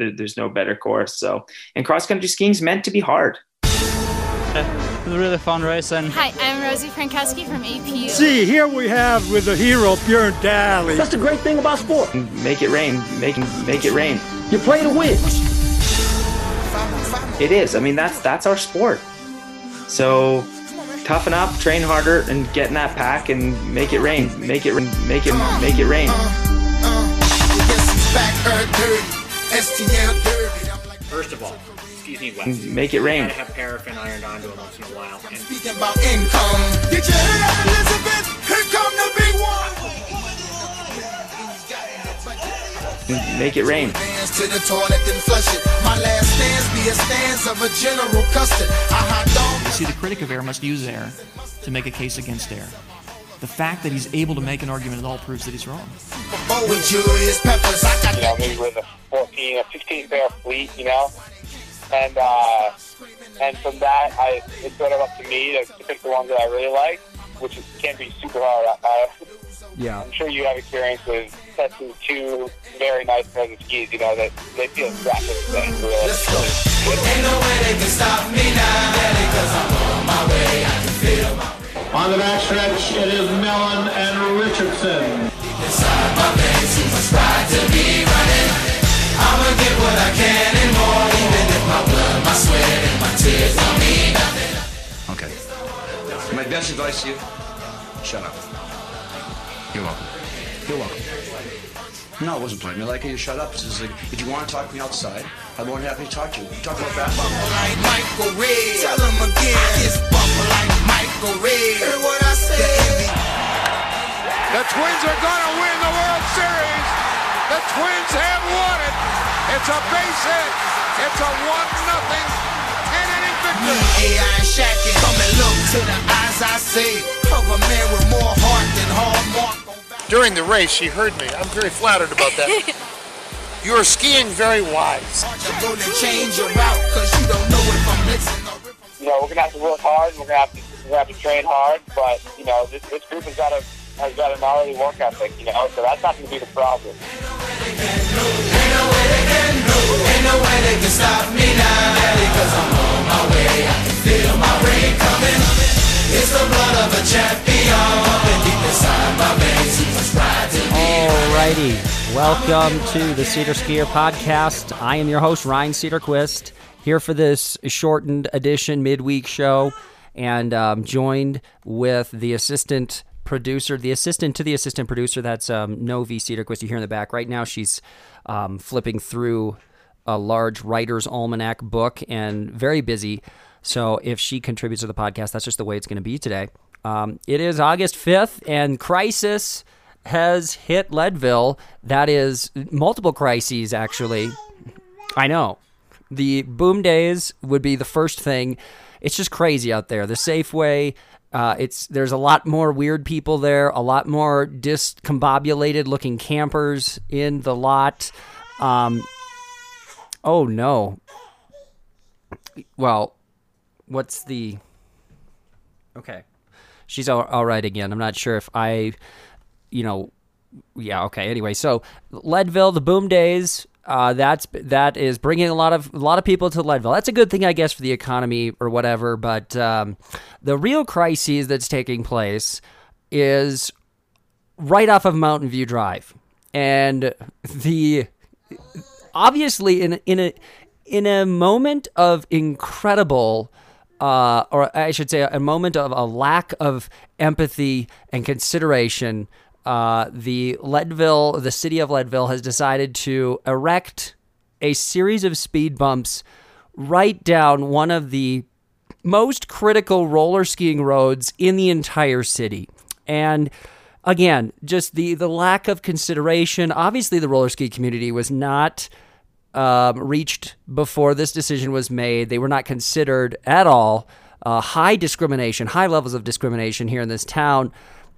there, there's no better course. So, and cross country skiing is meant to be hard. It was a really fun race and Hi, I'm Rosie Frankowski from APU. See, here we have with the hero Bjørn Dæhlie. That's the great thing about sport. Make it rain. Make make it rain. You play to win. It is. I mean, that's that's our sport. So toughen up, train harder, and get in that pack and make it rain. Make it rain. Make it make it rain. First of all, excuse me, Wes. Make it rain. Gotta have paraffin ironed onto it once in a while. And Speaking about income. Did you hear that, Elizabeth? Here come the big one. Make it rain. Hands to the toilet and flush it. My last stands be a stance of a general custard. I hot dog. See, the critic of air must use air to make a case against air. The fact that he's able to make an argument at all proves that he's wrong. With Julius Peppers, I got you know, maybe with a 14, a 15 pair fleet, you know, and uh, and from that, I it's sort of up to me to, to pick the ones that I really like, which is, can be super hard. Uh, Yeah. I'm sure you have experience with testing two very nice pairs of skis, you know, that they feel exactly the same. Really. Let's go. Ain't no way they can stop me now, cause I'm on my way. I can feel my On the backstretch, it is Mellon and Richardson. inside my veins. Too pride to be running. I'ma get what I can and more, even if my blood, my sweat, and my tears don't mean nothing. Okay. My best advice to you, shut up. You're welcome. You're welcome. No, it wasn't playing me like it. You shut up. It's just like, if you want to talk to me outside, I'm more than happy to talk to you. Talk about basketball. Like Michael Red. Tell him again. I just like Michael Red. Hear what I said? The Twins are going to win the World Series. The Twins have won it. It's a base hit. It's a one nothing ten inning Me. AI, and Shaq, and come and look to the eyes I see. Of a man with more heart than hard mark on back. During the race, she heard me. I'm very flattered about that. you are skiing very wise. I'm gonna change your route, cause you don't know if I'm blitzing or if I'm You know, we're gonna have to work hard. We're gonna have to we're have to train hard. But you know, this, this group has got a has got an already work ethic. You know, so that's not gonna be the problem. To Alrighty, welcome to the Seder Skier Podcast. I am your host Ryan Sederquist here for this shortened edition midweek show, and um, joined with the assistant producer, the assistant to the assistant producer. That's um, Novi Sederquist. You hear in the back right now. She's um, flipping through a large writer's almanac book and very busy. So if she contributes to the podcast, that's just the way it's going to be today. Um, it is August 5th, and crisis has hit Leadville. That is multiple crises, actually. I know. The boom days would be the first thing. It's just crazy out there. The Safeway, uh, it's there's a lot more weird people there, a lot more discombobulated looking campers in the lot. Um, oh no. Well, what's the okay? She's all, all right again. I'm not sure if I, you know, yeah. Okay. Anyway, so Leadville, the boom days. Uh, that's that is bringing a lot of a lot of people to Leadville. That's a good thing, I guess, for the economy or whatever. But um, the real crisis that's taking place is right off of Mountain View Drive, and the obviously in in a in a moment of incredible uh, or I should say a moment of a lack of empathy and consideration uh, the Leadville the city of Leadville has decided to erect a series of speed bumps right down one of the most critical roller skiing roads in the entire city and again just the the lack of consideration obviously the roller ski community was not um, reached before this decision was made. They were not considered at all. Uh, high discrimination, high levels of discrimination here in this town,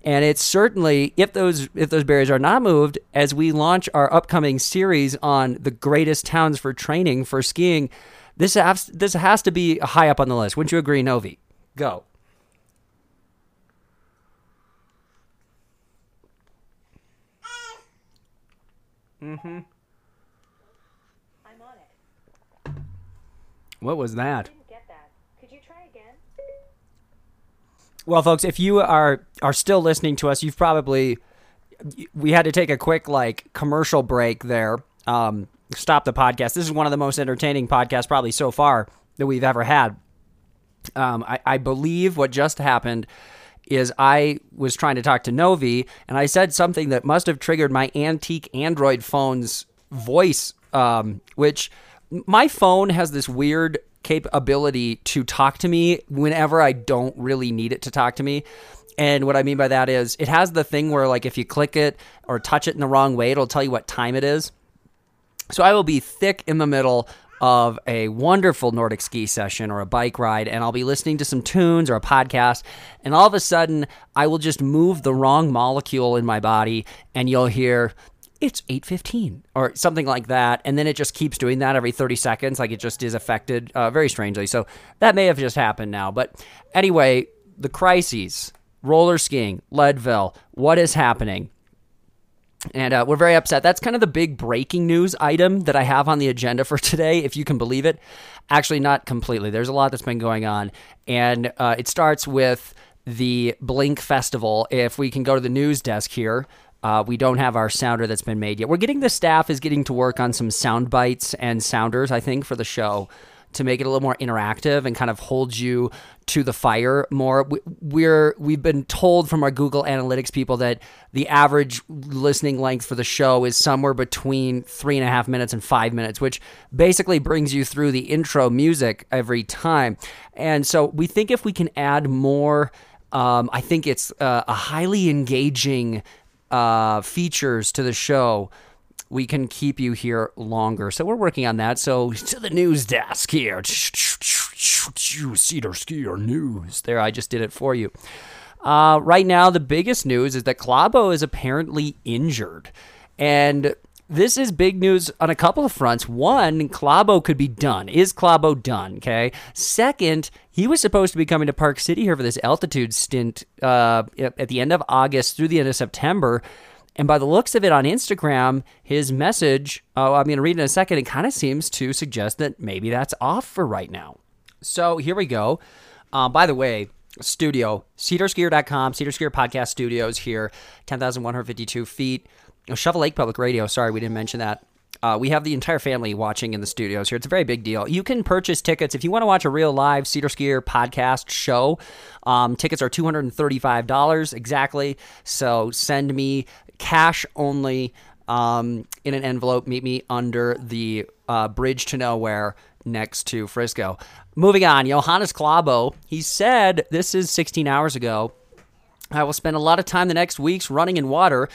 and it's certainly if those if those barriers are not moved as we launch our upcoming series on the greatest towns for training for skiing. This has, this has to be high up on the list. Wouldn't you agree, Novi? Go. Mm-hmm. What was that? Well, folks, if you are are still listening to us, you've probably we had to take a quick like commercial break there. Um, stop the podcast. This is one of the most entertaining podcasts probably so far that we've ever had. Um, I, I believe what just happened is I was trying to talk to Novi, and I said something that must have triggered my antique Android phone's voice, um, which my phone has this weird capability to talk to me whenever I don't really need it to talk to me. And what I mean by that is it has the thing where like if you click it or touch it in the wrong way, it'll tell you what time it is. So I will be thick in the middle of a wonderful Nordic ski session or a bike ride, and I'll be listening to some tunes or a podcast, and all of a sudden I will just move the wrong molecule in my body, and you'll hear it's 8.15 or something like that and then it just keeps doing that every 30 seconds like it just is affected uh, very strangely so that may have just happened now but anyway the crises roller skiing leadville what is happening and uh, we're very upset. That's kind of the big breaking news item that I have on the agenda for today, if you can believe it. Actually, not completely. There's a lot that's been going on. And uh, it starts with the Blink Festival. If we can go to the news desk here, uh, we don't have our sounder that's been made yet. We're getting the staff is getting to work on some sound bites and sounders, I think, for the show to make it a little more interactive and kind of hold you to the fire more. We're we've been told from our Google Analytics people that the average listening length for the show is somewhere between three and a half minutes and five minutes, which basically brings you through the intro music every time. And so we think if we can add more. Um, I think it's uh, a highly engaging uh, features to the show we can keep you here longer. So we're working on that. So to the news desk here. Seder Skier News. There, I just did it for you. Uh, right now, the biggest news is that Klæbo is apparently injured. And this is big news on a couple of fronts. One, Klæbo could be done. Is Klæbo done? Okay. Second, he was supposed to be coming to Park City here for this altitude stint uh, at the end of August through the end of September. And by the looks of it on Instagram, his message, oh, I'm going to read in a second, it kind of seems to suggest that maybe that's off for right now. So here we go. Uh, by the way, studio, sederskier.com, Seder Skier Podcast Studios here, 10,152 feet. Oh, Shovel Lake Public Radio, sorry, we didn't mention that. Uh, we have the entire family watching in the studios here. It's a very big deal. You can purchase tickets if you want to watch a real live Seder Skier podcast show. Um, tickets are $235 exactly. So send me cash only um, in an envelope. Meet me under the uh, bridge to nowhere next to Frisco. Moving on, Johannes Klæbo, he said this is 16 hours ago. I will spend a lot of time the next weeks running in water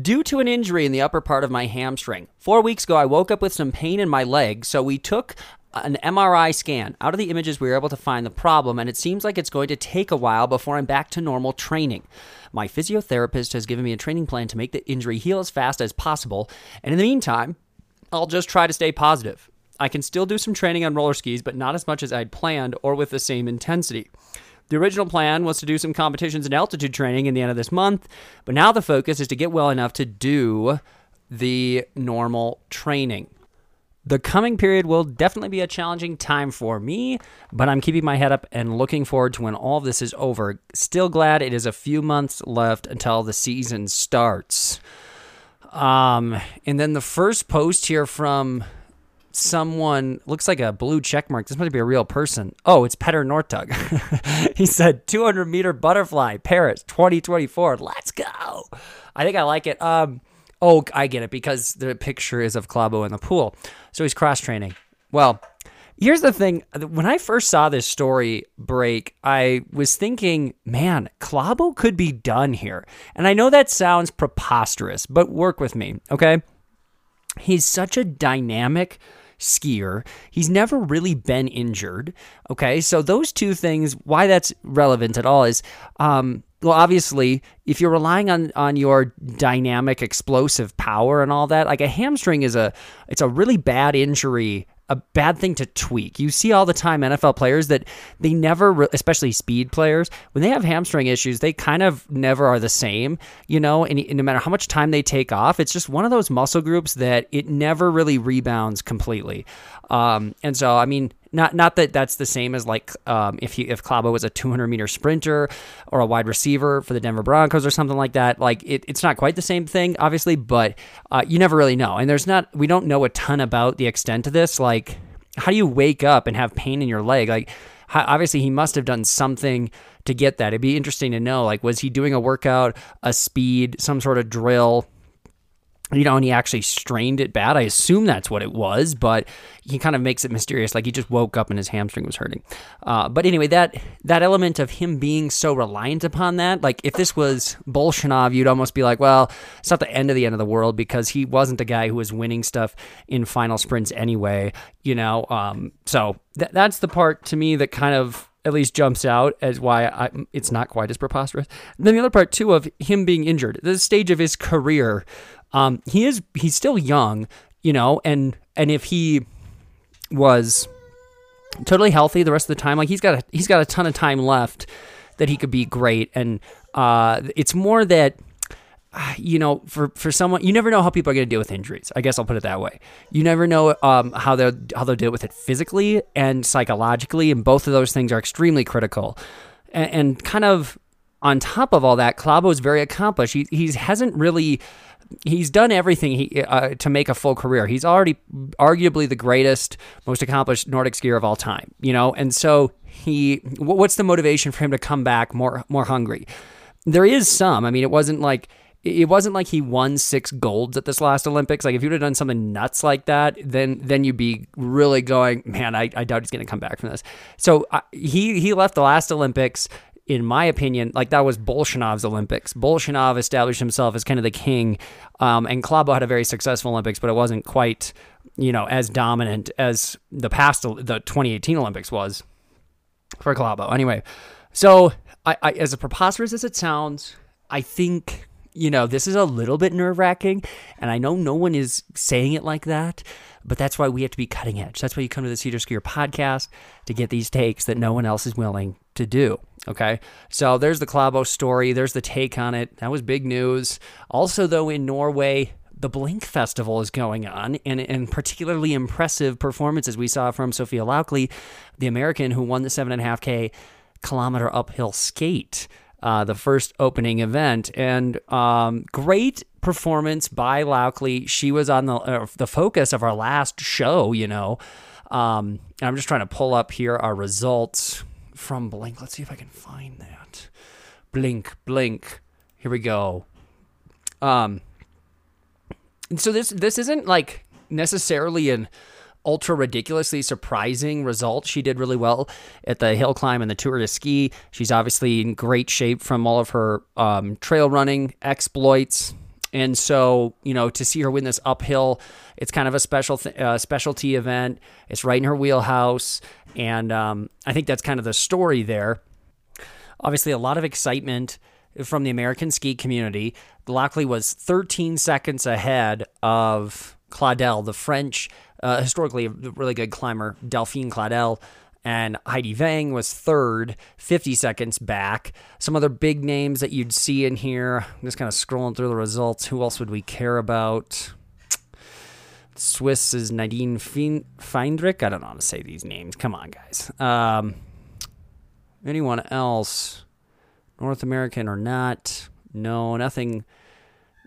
due to an injury in the upper part of my hamstring. Four weeks ago, I woke up with some pain in my leg, so we took an MRI scan. Out of the images, we were able to find the problem, and it seems like it's going to take a while before I'm back to normal training. My physiotherapist has given me a training plan to make the injury heal as fast as possible, and in the meantime, I'll just try to stay positive. I can still do some training on roller skis, but not as much as I'd planned or with the same intensity. The original plan was to do some competitions and altitude training in the end of this month, but now the focus is to get well enough to do the normal training. The coming period will definitely be a challenging time for me, but I'm keeping my head up and looking forward to when all of this is over. Still glad it is a few months left until the season starts. Um, and then the first post here from someone looks like a blue check mark. This must be a real person. Oh, it's Petter Northug. he said 200 meter butterfly, Paris 2024. Let's go. I think I like it. Um, oh, I get it because the picture is of Klæbo in the pool. So he's cross training. Well, here's the thing. When I first saw this story break, I was thinking, man, Klæbo could be done here. And I know that sounds preposterous, but work with me, okay? He's such a dynamic skier. He's never really been injured. Okay, so those two things, why that's relevant at all is, um, well, obviously, if you're relying on on your dynamic, explosive power and all that, like a hamstring is a it's a really bad injury a bad thing to tweak. You see all the time NFL players that they never, especially speed players, when they have hamstring issues, they kind of never are the same, you know, and, and, no matter how much time they take off, it's just one of those muscle groups that it never really rebounds completely. Um, and so, I mean, Not not that that's the same as like um, if he, if Klæbo was a 200 meter sprinter or a wide receiver for the Denver Broncos or something like that. Like it, it's not quite the same thing, obviously, but uh, you never really know. And there's not we don't know a ton about the extent of this. Like how do you wake up and have pain in your leg? Like obviously he must have done something to get that. It'd be interesting to know. Like was he doing a workout, a speed, some sort of drill? You know, and he actually strained it bad. I assume that's what it was, but he kind of makes it mysterious, like he just woke up and his hamstring was hurting. Uh, but anyway, that that element of him being so reliant upon that, like if this was Bolshunov, you'd almost be like, well, it's not the end of the end of the world because he wasn't a guy who was winning stuff in final sprints anyway, you know. Um, so th- that's the part to me that kind of at least jumps out as why I, it's not quite as preposterous. And then the other part too of him being injured, the stage of his career um, he is he's still young, you know, and and if he was totally healthy the rest of the time, like he's got a, he's got a ton of time left that he could be great, and uh, it's more that you know, for for someone, you never know how people are going to deal with injuries. I guess I'll put it that way. You never know um, how they'll how they'll deal with it physically and psychologically, and both of those things are extremely critical. And, kind of on top of all that, Klæbo is very accomplished. He he hasn't really he's done everything he, uh, to make a full career. He's already arguably the greatest, most accomplished Nordic skier of all time, you know? And so he what's the motivation for him to come back more more hungry? There is some. I mean, it wasn't like it wasn't like he won six golds at this last Olympics. Like if you'd have done something nuts like that, then then you'd be really going, man, I, I doubt he's going to come back from this. So uh, he he left the last Olympics in my opinion, like that was Bolshunov's Olympics. Bolshunov established himself as kind of the king, um, and Klæbo had a very successful Olympics, but it wasn't quite, you know, as dominant as the past, the 2018 Olympics was for Klæbo. Anyway, so I, I, as preposterous as it sounds, I think you know this is a little bit nerve wracking, and I know no one is saying it like that. But that's why we have to be cutting edge. That's why you come to the Seder Skier podcast to get these takes that no one else is willing to do. Okay, so there's the Klæbo story. There's the take on it. That was big news. Also, though, in Norway, the Blink Festival is going on, and, and particularly impressive performances we saw from Sophia Laukli, the American who won the 7.5K kilometer uphill skate, uh, the first opening event. And um, great performance by Laukli. She was on the, uh, the focus of our last show, you know. Um, I'm just trying to pull up here our results from Blink. Let's see if I can find that. Blink, blink. Here we go. Um, so this this isn't like necessarily an ultra ridiculously surprising result. She did really well at the hill climb and the tour de ski. She's obviously in great shape from all of her um, trail running exploits. And so, you know, to see her win this uphill, it's kind of a special th- uh, specialty event. It's right in her wheelhouse, and um, I think that's kind of the story there. Obviously, a lot of excitement from the American ski community. Laukli was 13 seconds ahead of Claudel, the French, uh, historically really good climber, Delphine Claudel and Heidi Weng was third, 50 seconds back. Some other big names that you'd see in here. I'm just kind of scrolling through the results. Who else would we care about? Swiss is Nadine Fähndrich. I don't know how to say these names. Come on, guys. Um, anyone else? North American or not? No, nothing.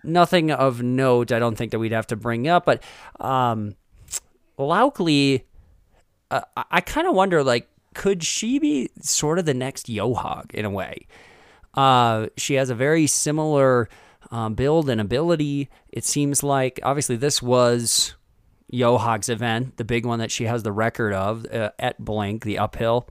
Nothing of note. I don't think that we'd have to bring up. But um, Laukli uh, I kind of wonder, like, could she be sort of the next Johaug in a way? Uh, she has a very similar um, build and ability. It seems like obviously this was Johaug's event, the big one that she has the record of uh, at Blink, the uphill.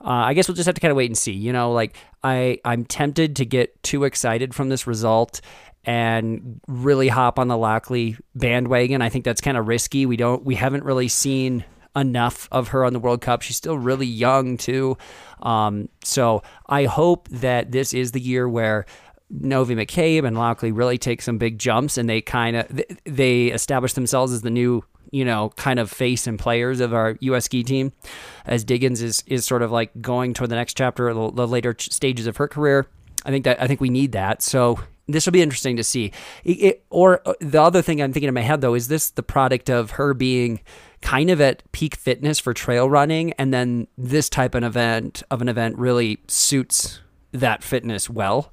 Uh, I guess we'll just have to kind of wait and see. You know, like I, I'm tempted to get too excited from this result and really hop on the Laukli bandwagon. I think that's kind of risky. We don't, we haven't really seen enough of her on the World Cup. She's still really young too. Um, so I hope that this is the year where Novi McCabe and Laukli really take some big jumps and they kind of they establish themselves as the new you know kind of face and players of our U.S. ski team as Diggins is is sort of like going toward the next chapter, the, the later stages of her career. I think that I think we need that. So this will be interesting to see. It, it, or uh, the other thing I'm thinking in my head though is this the product of her being kind of at peak fitness for trail running, and then this type of event of an event really suits that fitness well.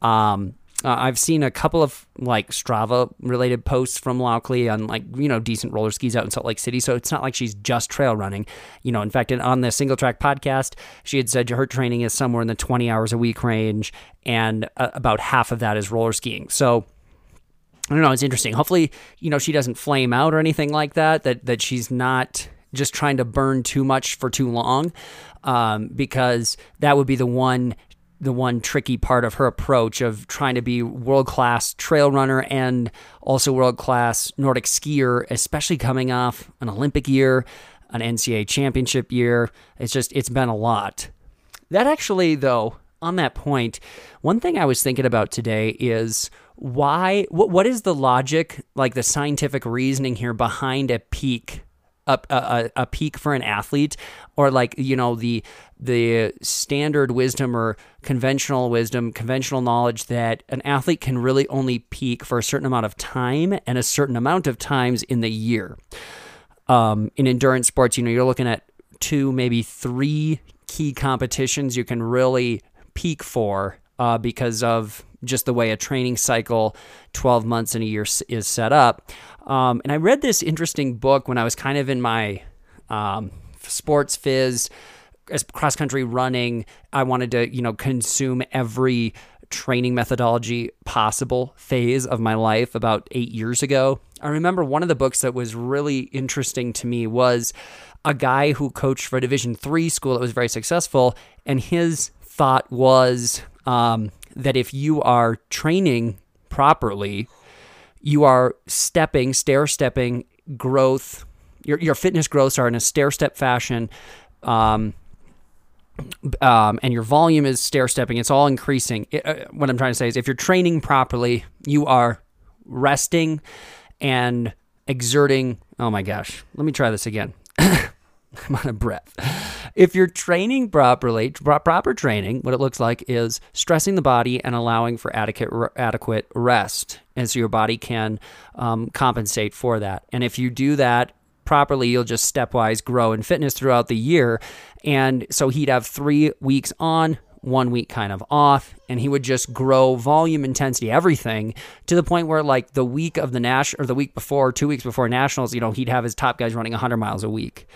Um, uh, I've seen a couple of like Strava related posts from Laukli on like you know decent roller skis out in Salt Lake City. So it's not like she's just trail running. You know, in fact, on the Single Track podcast, she had said her training is somewhere in the 20 hours a week range, and uh, about half of that is roller skiing. So. I don't know. It's interesting. Hopefully, you know, she doesn't flame out or anything like that. That that she's not just trying to burn too much for too long, um, because that would be the one the one tricky part of her approach of trying to be world class trail runner and also world class Nordic skier, especially coming off an Olympic year, an NCAA championship year. It's just, it's been a lot. That actually, though, on that point, one thing I was thinking about today is why, what, what is the logic, like the scientific reasoning here behind a peak a, a, a peak for an athlete or like you know the the standard wisdom or conventional wisdom conventional knowledge that an athlete can really only peak for a certain amount of time and a certain amount of times in the year. Um, in endurance sports you know you're looking at two maybe three key competitions you can really peak for uh, because of just the way a training cycle 12 months in a year is set up um, and I read this interesting book when I was kind of in my um, sports phys, as cross country running. I wanted to, you know, consume every training methodology possible phase of my life about eight years ago. I remember one of the books that was really interesting to me was a guy who coached for a Division three school that was very successful, and his thought was um, that if you are training properly, you are stepping, stair stepping growth. Your, your fitness growths are in a stair step fashion. Um, um, and your volume is stair stepping. It's all increasing. It, uh, what I'm trying to say is if you're training properly, you are resting and exerting. Oh my gosh. Let me try this again. I'm out of breath. If you're training properly, proper training, what it looks like is stressing the body and allowing for adequate adequate rest, and so your body can um, compensate for that. And if you do that properly, you'll just stepwise grow in fitness throughout the year. And so he'd have three weeks on, one week kind of off, and he would just grow volume, intensity, everything to the point where, like, the week of the Nash or the week before, two weeks before Nationals, you know, he'd have his top guys running 100 miles a week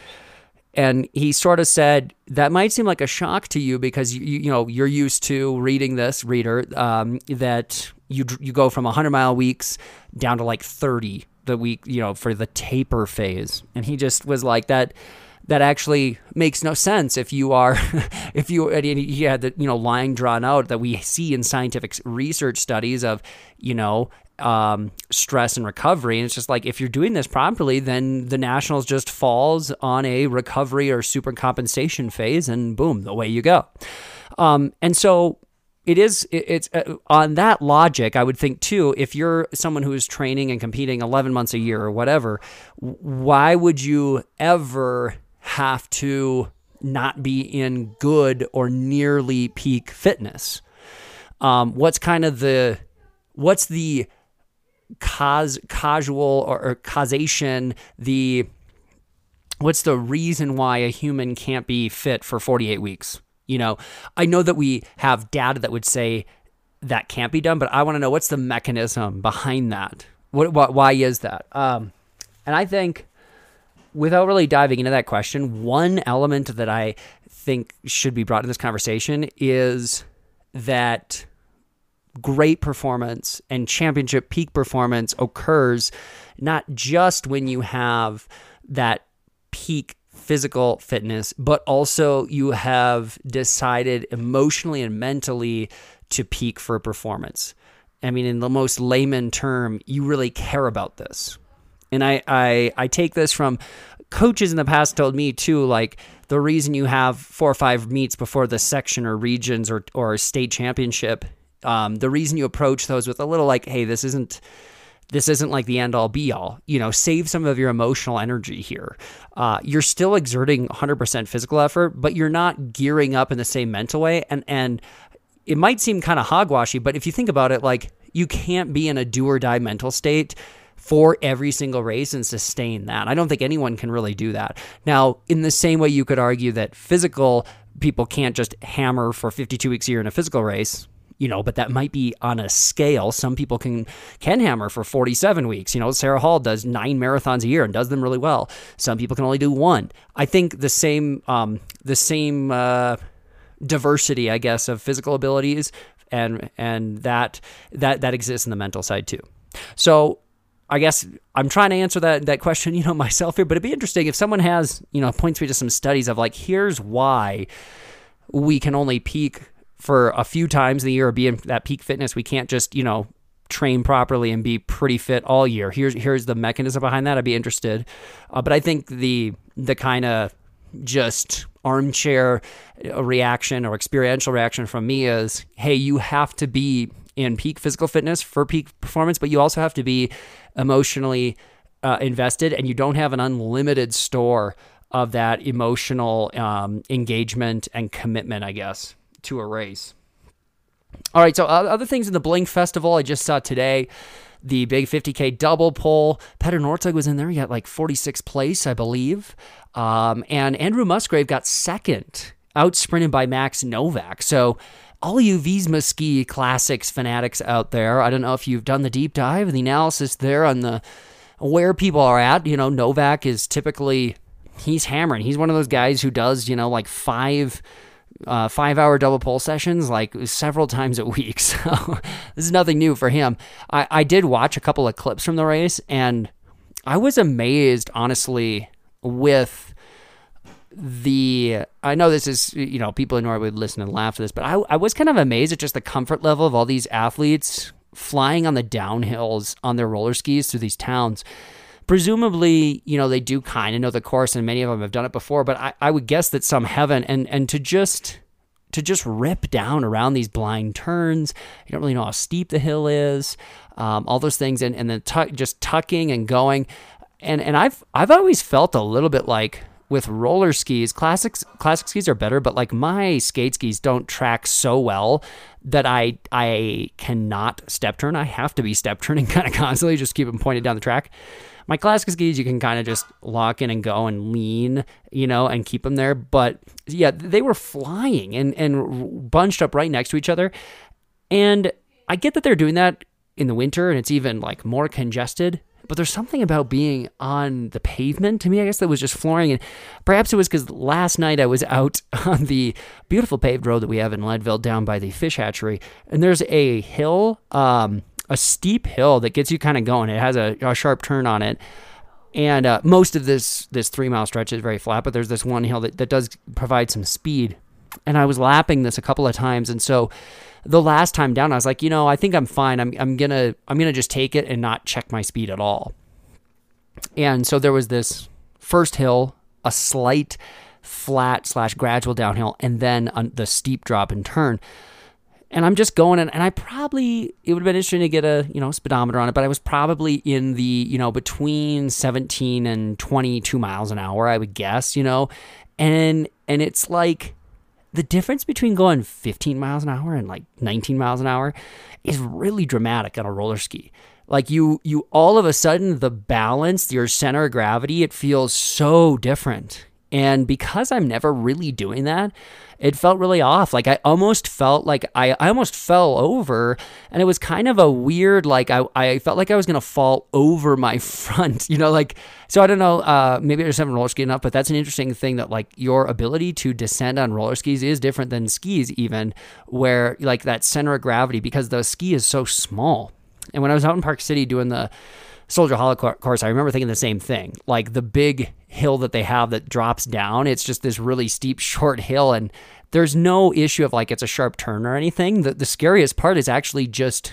and he sort of said that might seem like a shock to you because you you know you're used to reading this reader um, that you you go from 100 mile weeks down to like 30 the week you know for the taper phase. And he just was like that that actually makes no sense if you are if you he had the you know line drawn out that we see in scientific research studies of you know um, stress and recovery. And it's just like if you're doing this properly, then the Nationals just falls on a recovery or super compensation phase, and boom, away you go. Um, and so it is it's uh, on that logic i would think too if you're someone who is training and competing 11 months a year or whatever why would you ever have to not be in good or nearly peak fitness um, what's kind of the what's the cause causal or, or causation the what's the reason why a human can't be fit for 48 weeks? You know i know that we have data that would say that can't be done but i want to know what's the mechanism behind that? What, what why is that? Um, and i think without really diving into that question one element that i think should be brought in this conversation is that great performance and championship peak performance occurs not just when you have that peak physical fitness, but also you have decided emotionally and mentally to peak for performance. I mean, in the most layman term, you really care about this. And I, I, I take this from coaches in the past told me too, like the reason you have four or five meets before the section or regions or, or state championship um, the reason you approach those with a little like, hey, this isn't this isn't like the end all be all. You know, save some of your emotional energy here. Uh, you're still exerting 100% physical effort, but you're not gearing up in the same mental way. And and it might seem kind of hogwashy, but if you think about it, like you can't be in a do or die mental state for every single race and sustain that. I don't think anyone can really do that. Now, in the same way you could argue that physical people can't just hammer for 52 weeks a year in a physical race, you know, but that might be on a scale. Some people can can hammer for 47 weeks. You know, Sarah Hall does nine marathons a year and does them really well. Some people can only do one. I think the same um, the same uh, diversity, I guess, of physical abilities and and that that that exists in the mental side too. So I guess I'm trying to answer that that question, you know, myself here, but it'd be interesting if someone has, you know, points me to some studies of like, here's why we can only peak for a few times in the year or be in that peak fitness. We can't just, you know, train properly and be pretty fit all year. Here's here's the mechanism behind that. I'd be interested, uh, but I think the the kind of just armchair reaction or experiential reaction from me is, hey, you have to be in peak physical fitness for peak performance, but you also have to be emotionally uh, invested, and you don't have an unlimited store of that emotional um, engagement and commitment, I guess, to a race. All right, so other things in the Blink Festival I just saw today. The big 50K double pole. Petter Northug was in there. He got like 46th place, I believe. Um, and Andrew Musgrave got second, out sprinted by Max Novak. So all you Visma Ski Classics fanatics out there, I don't know if you've done the deep dive, and the analysis there on the where people are at. You know, Novak is typically he's hammering. He's one of those guys who does you know like five. Uh, five hour double pole sessions like several times a week. So this is nothing new for him. I, I did watch a couple of clips from the race and I was amazed, honestly, with the I know this is you know people in Norway would listen and laugh at this, but I I was kind of amazed at just the comfort level of all these athletes flying on the downhills on their roller skis through these towns. Presumably, you know, they do kind of know the course and many of them have done it before, but I, I would guess that some haven't and and to just to just rip down around these blind turns. You don't really know how steep the hill is, um, all those things, and and then tuck, just tucking and going, and and I've I've always felt a little bit like with roller skis, classics classic skis are better, but like my skate skis don't track so well that I I cannot step turn. I have to be step turning kind of constantly, just keep them pointed down the track. My classic skis, you can kind of just lock in and go and lean, you know, and keep them there. But yeah, they were flying and and bunched up right next to each other. And I get that they're doing that in the winter and it's even like more congested but there's something about being on the pavement to me, I guess, that was just flooring. And perhaps it was because last night I was out on the beautiful paved road that we have in Leadville down by the fish hatchery. And there's a hill, um, a steep hill that gets you kind of going. It has a, a sharp turn on it. And uh, most of this this three mile stretch is very flat, but there's this one hill that, that does provide some speed. And I was lapping this a couple of times. And so the last time down, I was like, you know, I think I'm fine. I'm, I'm gonna I'm gonna just take it and not check my speed at all. And so there was this first hill, a slight flat slash gradual downhill, and then the steep drop and turn. And I'm just going, and, and I probably it would have been interesting to get a you know speedometer on it, but I was probably in the you know between 17 and 22 miles an hour, I would guess, you know, and and it's like the difference between going 15 miles an hour and like 19 miles an hour is really dramatic on a roller ski. Like you you all of a sudden the balance, your center of gravity, it feels so different. And because I'm never really doing that, it felt really off. Like I almost felt like I, I almost fell over and it was kind of a weird, like I, I felt like I was going to fall over my front, you know, like, so I don't know, uh, maybe I just haven't roller skied enough, but that's an interesting thing that like your ability to descend on roller skis is different than skis even where like that center of gravity, because the ski is so small. And when I was out in Park City doing the, Soldier Hollow course, I remember thinking the same thing. Like the big hill that they have that drops down, it's just this really steep, short hill, and there's no issue of like it's a sharp turn or anything. The, the scariest part is actually just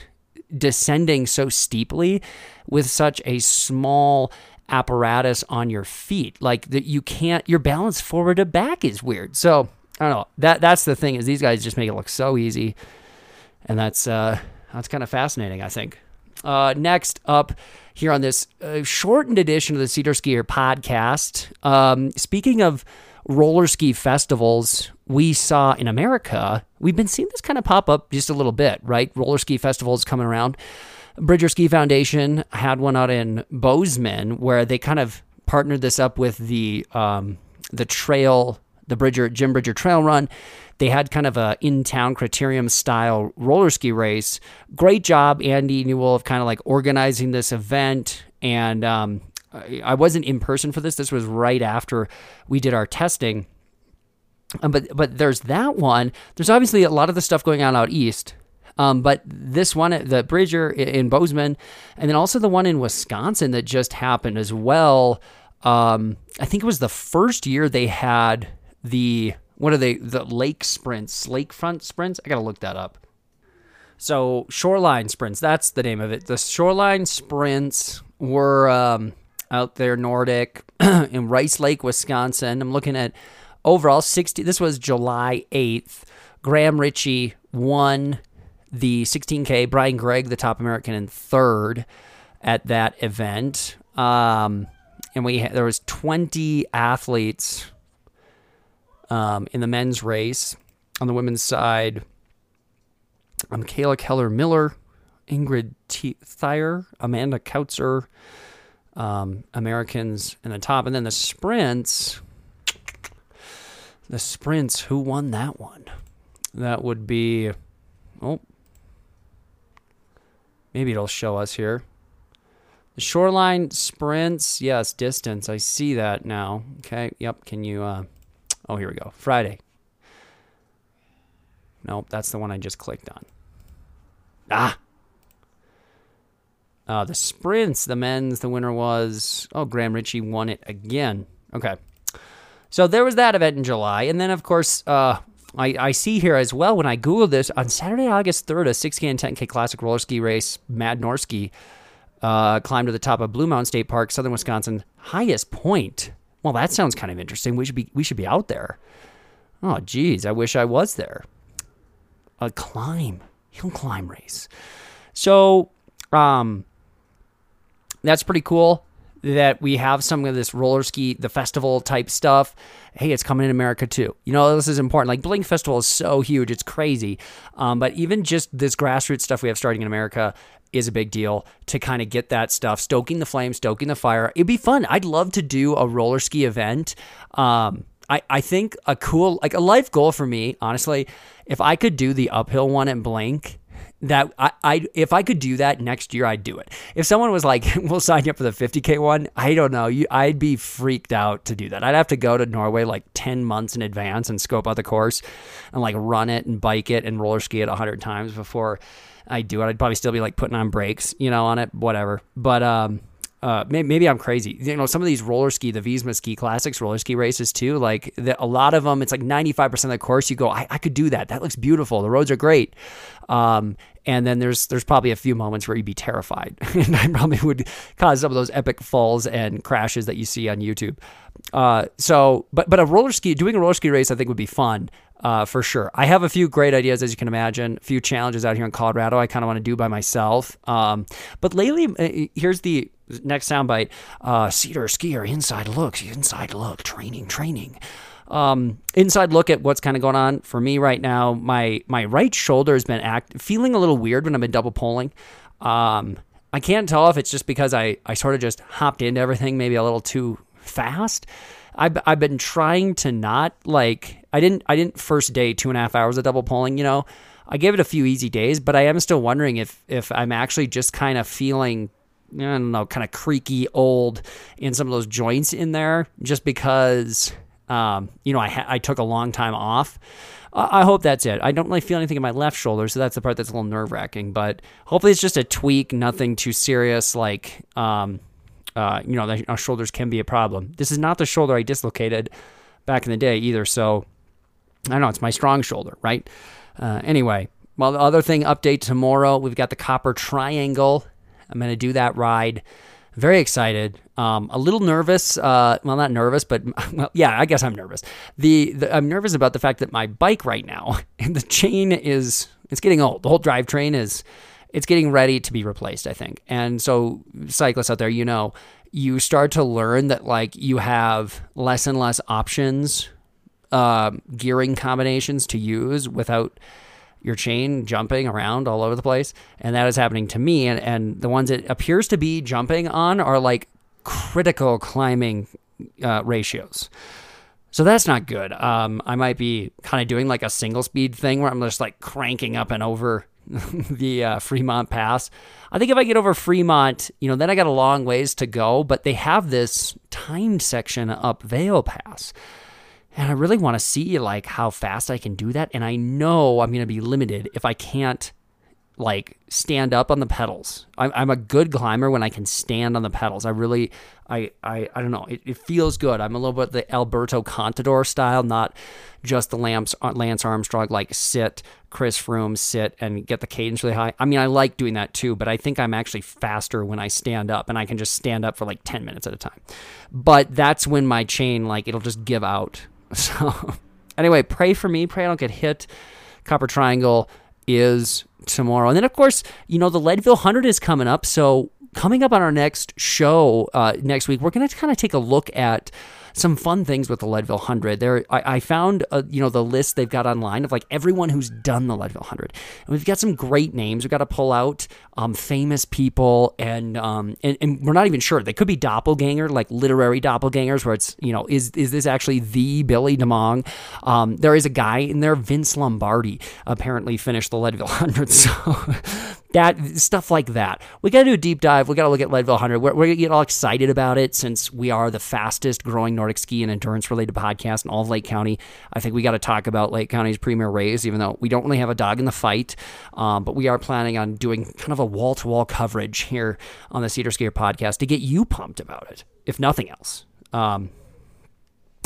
descending so steeply with such a small apparatus on your feet. Like that you can't your balance forward to back is weird. So I don't know. That that's the thing is these guys just make it look so easy. And that's uh that's kind of fascinating, I think. Uh, next up here on this uh, shortened edition of the Seder Skier podcast, um, speaking of roller ski festivals we saw in America, we've been seeing this kind of pop up just a little bit, right? Roller ski festivals coming around. Bridger Ski Foundation had one out in Bozeman where they kind of partnered this up with the um, the trail, the Bridger Jim Bridger Trail Run. They had kind of a in town criterium style roller ski race. Great job, Andy Newell, of kind of like organizing this event. And um, I wasn't in person for this. This was right after we did our testing. Um, but but there's that one. There's obviously a lot of the stuff going on out east. Um, but this one, the Bridger in Bozeman, and then also the one in Wisconsin that just happened as well. Um, I think it was the first year they had the what are they? The lake sprints, lakefront sprints. I gotta look that up. So shoreline sprints. That's the name of it. The shoreline sprints were um, out there Nordic in Rice Lake, Wisconsin. I'm looking at overall 60. This was July 8th. Graham Ritchie won the 16K. Brian Gregg, the top American, in third at that event. Um, and we there was 20 athletes um, in the men's race. On the women's side, um, Kayla Keller Miller, Ingrid T- Thayer, Amanda Kautzer, um, Americans in the top. And then the sprints, the sprints, who won that one? That would be, oh, maybe it'll show us here. The shoreline sprints, yes, distance. I see that now. Okay, yep. Can you, uh, oh, here we go. Friday. Nope, that's the one I just clicked on. Ah. Uh, the sprints, the men's, the winner was, oh, Graham Ritchie won it again. Okay. So there was that event in July. And then, of course, uh, I, I see here as well when I Googled this on Saturday, August 3rd, a 6K and 10K classic roller ski race, Mad Norski, uh, climbed to the top of Blue Mound State Park, southern Wisconsin, highest point. Well, that sounds kind of interesting. We should be we should be out there. Oh, geez, I wish I was there. A climb, hill climb race. So, um, that's pretty cool that we have some of this roller ski, the festival type stuff. Hey, it's coming in America too. You know, this is important. Like Blink Festival is so huge, it's crazy. Um, but even just this grassroots stuff we have starting in America is a big deal to kind of get that stuff, stoking the flame, stoking the fire. It'd be fun. I'd love to do a roller ski event. Um, I, I think a cool, like a life goal for me, honestly, if I could do the uphill one at Blink, that I, I if I could do that next year, I'd do it. If someone was like, "We'll sign you up for the 50k one," I don't know, you, I'd be freaked out to do that. I'd have to go to Norway like 10 months in advance and scope out the course, and like run it and bike it and roller ski it 100 times before I do it. I'd probably still be like putting on brakes, you know, on it, whatever. But um, uh, maybe, maybe, I'm crazy. You know, some of these roller ski, the Visma Ski Classics roller ski races too, like the, a lot of them, it's like 95% of the course. You go, I, I, could do that. That looks beautiful. The roads are great. Um, and then there's there's probably a few moments where you'd be terrified, and I probably would cause some of those epic falls and crashes that you see on YouTube. Uh, so, but but a roller ski, doing a roller ski race, I think would be fun. Uh, for sure. I have a few great ideas, as you can imagine, a few challenges out here in Colorado I kind of want to do by myself. Um, but lately, uh, here's the next soundbite uh, Cedar skier, inside looks, inside look, training, training. Um, inside look at what's kind of going on for me right now. My my right shoulder has been act feeling a little weird when I've been double poling. Um, I can't tell if it's just because I, I sort of just hopped into everything maybe a little too fast. I've, I've been trying to not like I didn't I didn't first day two and a half hours of double poling. You know, I gave it a few easy days, but I am still wondering if if I'm actually just kind of feeling I don't know kind of creaky old in some of those joints in there just because um, you know I ha- I took a long time off. I hope that's it. I don't really feel anything in my left shoulder, so that's the part that's a little nerve wracking. But hopefully, it's just a tweak, nothing too serious. Like um, uh, you know, the, our shoulders can be a problem. This is not the shoulder I dislocated back in the day either. So I don't know. It's my strong shoulder, right? Uh, anyway, well, the other thing update tomorrow. We've got the Copper Triangle. I'm going to do that ride. Very excited. Um, a little nervous. Uh, well, not nervous, but well, yeah, I guess I'm nervous. The, the I'm nervous about the fact that my bike right now and the chain is it's getting old. The whole drivetrain is it's getting ready to be replaced, I think. And so, cyclists out there, you know, you start to learn that like you have less and less options um, gearing combinations to use without your chain jumping around all over the place. And that is happening to me. And, and the ones it appears to be jumping on are like critical climbing uh, ratios. So that's not good. Um, I might be kind of doing like a single speed thing where I'm just like cranking up and over the uh, Fremont Pass. I think if I get over Fremont, you know, then I got a long ways to go, but they have this timed section up Vail Pass. And I really want to see like how fast I can do that. And I know I'm going to be limited if I can't like stand up on the pedals. I'm, I'm a good climber when I can stand on the pedals. I really, I, I, I don't know. It, it feels good. I'm a little bit the Alberto Contador style, not just the Lance, uh, Lance Armstrong, like sit, Chris Froome, sit and get the cadence really high. I mean, I like doing that too, but I think I'm actually faster when I stand up and I can just stand up for like 10 minutes at a time. But that's when my chain, like, it'll just give out. So, anyway, pray for me. Pray I don't get hit. Copper Triangle is tomorrow. And then, of course, you know, the Leadville 100 is coming up. So, coming up on our next show uh, next week, we're going to kind of take a look at some fun things with the Leadville 100. There, I, I found uh, you know the list they've got online of like everyone who's done the Leadville 100, and we've got some great names. We've got to pull out um, famous people, and, um, and and we're not even sure they could be doppelganger, like literary doppelgangers, where it's you know is is this actually the Billy DeMong? Um, there is a guy in there, Vince Lombardi, apparently finished the Leadville 100, so that stuff like that. We got to do a deep dive. We got to look at Leadville 100. We're, we're going to get all excited about it since we are the fastest growing Nordic ski and endurance related podcast in all of Lake County. I think we got to talk about Lake County's premier race, even though we don't really have a dog in the fight. Um, but we are planning on doing kind of a wall to wall coverage here on the Seder Skier podcast to get you pumped about it, if nothing else. Um,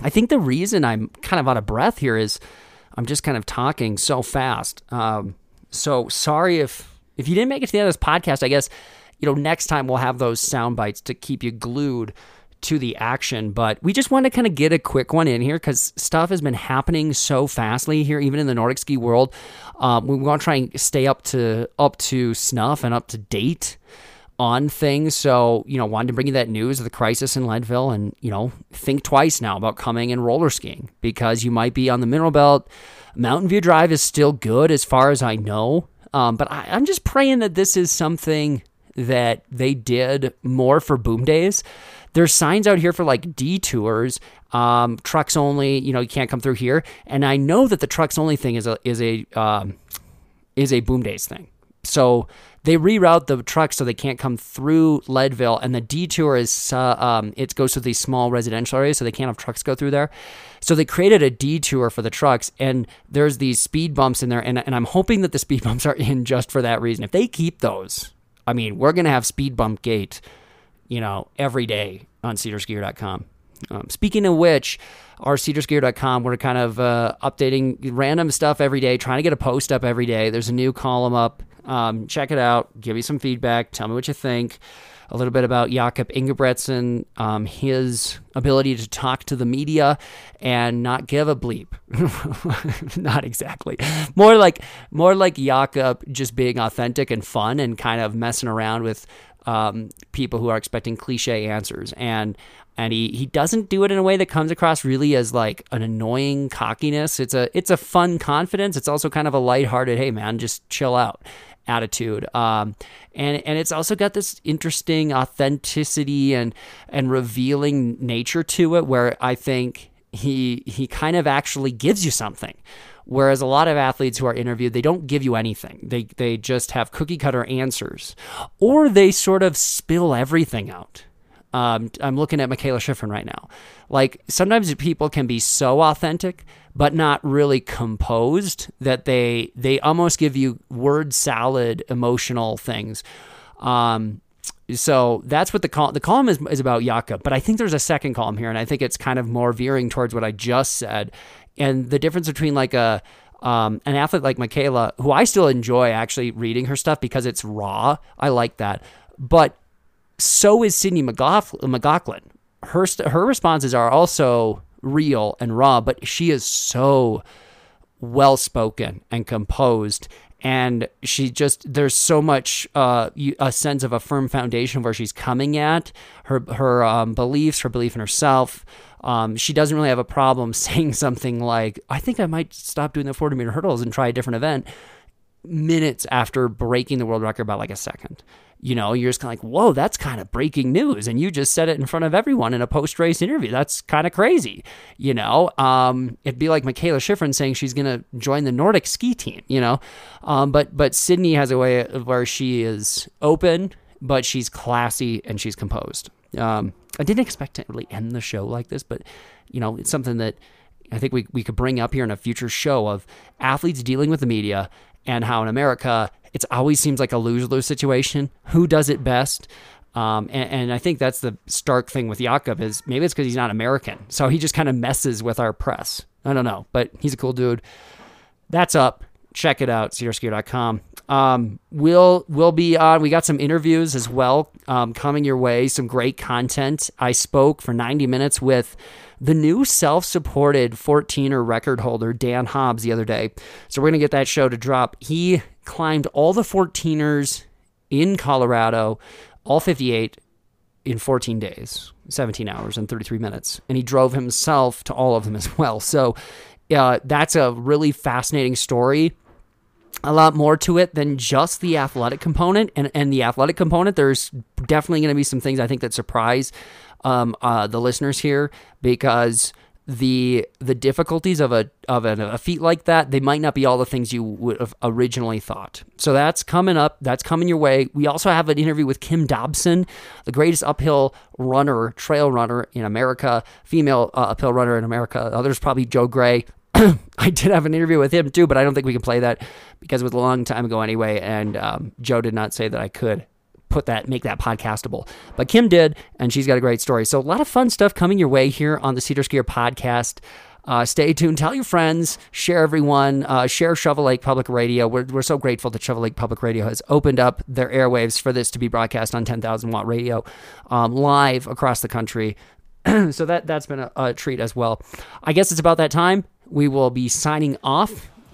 I think the reason I'm kind of out of breath here is I'm just kind of talking so fast. Um, so sorry if if you didn't make it to the end of this podcast, I guess, you know, next time we'll have those sound bites to keep you glued to the action. But we just want to kind of get a quick one in here because stuff has been happening so fastly here, even in the Nordic ski world. Um, we want to try and stay up to up to snuff and up to date on things. So, you know, wanted to bring you that news of the crisis in Leadville and, you know, think twice now about coming and roller skiing because you might be on the mineral belt. Mountain View Drive is still good as far as I know. Um, but I, I'm just praying that this is something that they did more for boom days. There's signs out here for like detours, um, trucks only. You know, you can't come through here. And I know that the trucks only thing is a is a um, is a boom days thing. So they reroute the trucks so they can't come through Leadville, and the detour is uh, um, it goes to these small residential areas, so they can't have trucks go through there. So they created a detour for the trucks, and there's these speed bumps in there, and, and I'm hoping that the speed bumps are in just for that reason. If they keep those, I mean, we're gonna have speed bump gate, you know, every day on sederskier.com. Um, speaking of which, our sederskier.com, we're kind of uh, updating random stuff every day, trying to get a post up every day. There's a new column up. Um, check it out. Give me some feedback. Tell me what you think. A little bit about Jakob Ingebrigtsen, um, his ability to talk to the media and not give a bleep. not exactly. More like more like Jakob just being authentic and fun and kind of messing around with um, people who are expecting cliche answers. And and he he doesn't do it in a way that comes across really as like an annoying cockiness. It's a it's a fun confidence. It's also kind of a lighthearted, hey man, just chill out attitude. Um, and and it's also got this interesting authenticity and and revealing nature to it, where I think he he kind of actually gives you something. Whereas a lot of athletes who are interviewed, they don't give you anything. They they just have cookie cutter answers, or they sort of spill everything out. Um, I'm looking at Mikaela Shiffrin right now. Like sometimes people can be so authentic, but not really composed that they they almost give you word salad emotional things. Um, so that's what the column the column is, is about Jakob, but I think there's a second column here, and I think it's kind of more veering towards what I just said, and the difference between like a um, an athlete like Mikaela, who I still enjoy actually reading her stuff because it's raw. I like that, but so is Sydney McLaughlin. Her her responses are also real and raw, but she is so well spoken and composed and she just there's so much uh, a sense of a firm foundation where she's coming at her her um, beliefs, her belief in herself. Um, she doesn't really have a problem saying something like, "I think I might stop doing the 40 meter hurdles and try a different event." Minutes after breaking the world record by like a second, you know, you're just kind of like, "Whoa, that's kind of breaking news!" And you just said it in front of everyone in a post race interview. That's kind of crazy, you know. Um, it'd be like Mikaela Shiffrin saying she's going to join the Nordic ski team, you know. Um, but but Sydney has a way of where she is open, but she's classy and she's composed. Um, I didn't expect to really end the show like this, but you know, it's something that I think we, we could bring up here in a future show of athletes dealing with the media and how in America it always seems like a lose lose situation. Who does it best? Um, and, and I think that's the stark thing with Jakob is maybe it's because he's not American, so he just kind of messes with our press. I don't know, but he's a cool dude. That's up. Check it out, sederskier.com. Um, we'll we'll be on. We got some interviews as well um, coming your way. Some great content. I spoke for 90 minutes with the new self-supported 14er record holder Dan Hobbs the other day. So we're gonna get that show to drop. He climbed all the 14ers in Colorado, all 58 in 14 days, 17 hours and 33 minutes. And he drove himself to all of them as well. So uh, that's a really fascinating story. A lot more to it than just the athletic component. And, and the athletic component, there's definitely going to be some things I think that surprise um, uh, the listeners here because the the difficulties of a of a, a feat like that they might not be all the things you would have originally thought. So that's coming up. That's coming your way. We also have an interview with kim dobson the greatest uphill runner trail runner in america female uh, uphill runner in america. Others probably joe gray. I did have an interview with him too, but I don't think we can play that because it was a long time ago anyway. And um, Joe did not say that I could put that, make that podcastable. But Kim did, and she's got a great story. So a lot of fun stuff coming your way here on the Seder Skier podcast. Uh, stay tuned. Tell your friends. Share everyone. Uh, share Shovel Lake Public Radio. We're, we're so grateful that Shovel Lake Public Radio has opened up their airwaves for this to be broadcast on 10,000 watt radio um, live across the country. so that that's been a, a treat as well. I guess it's about that time. We will be signing off.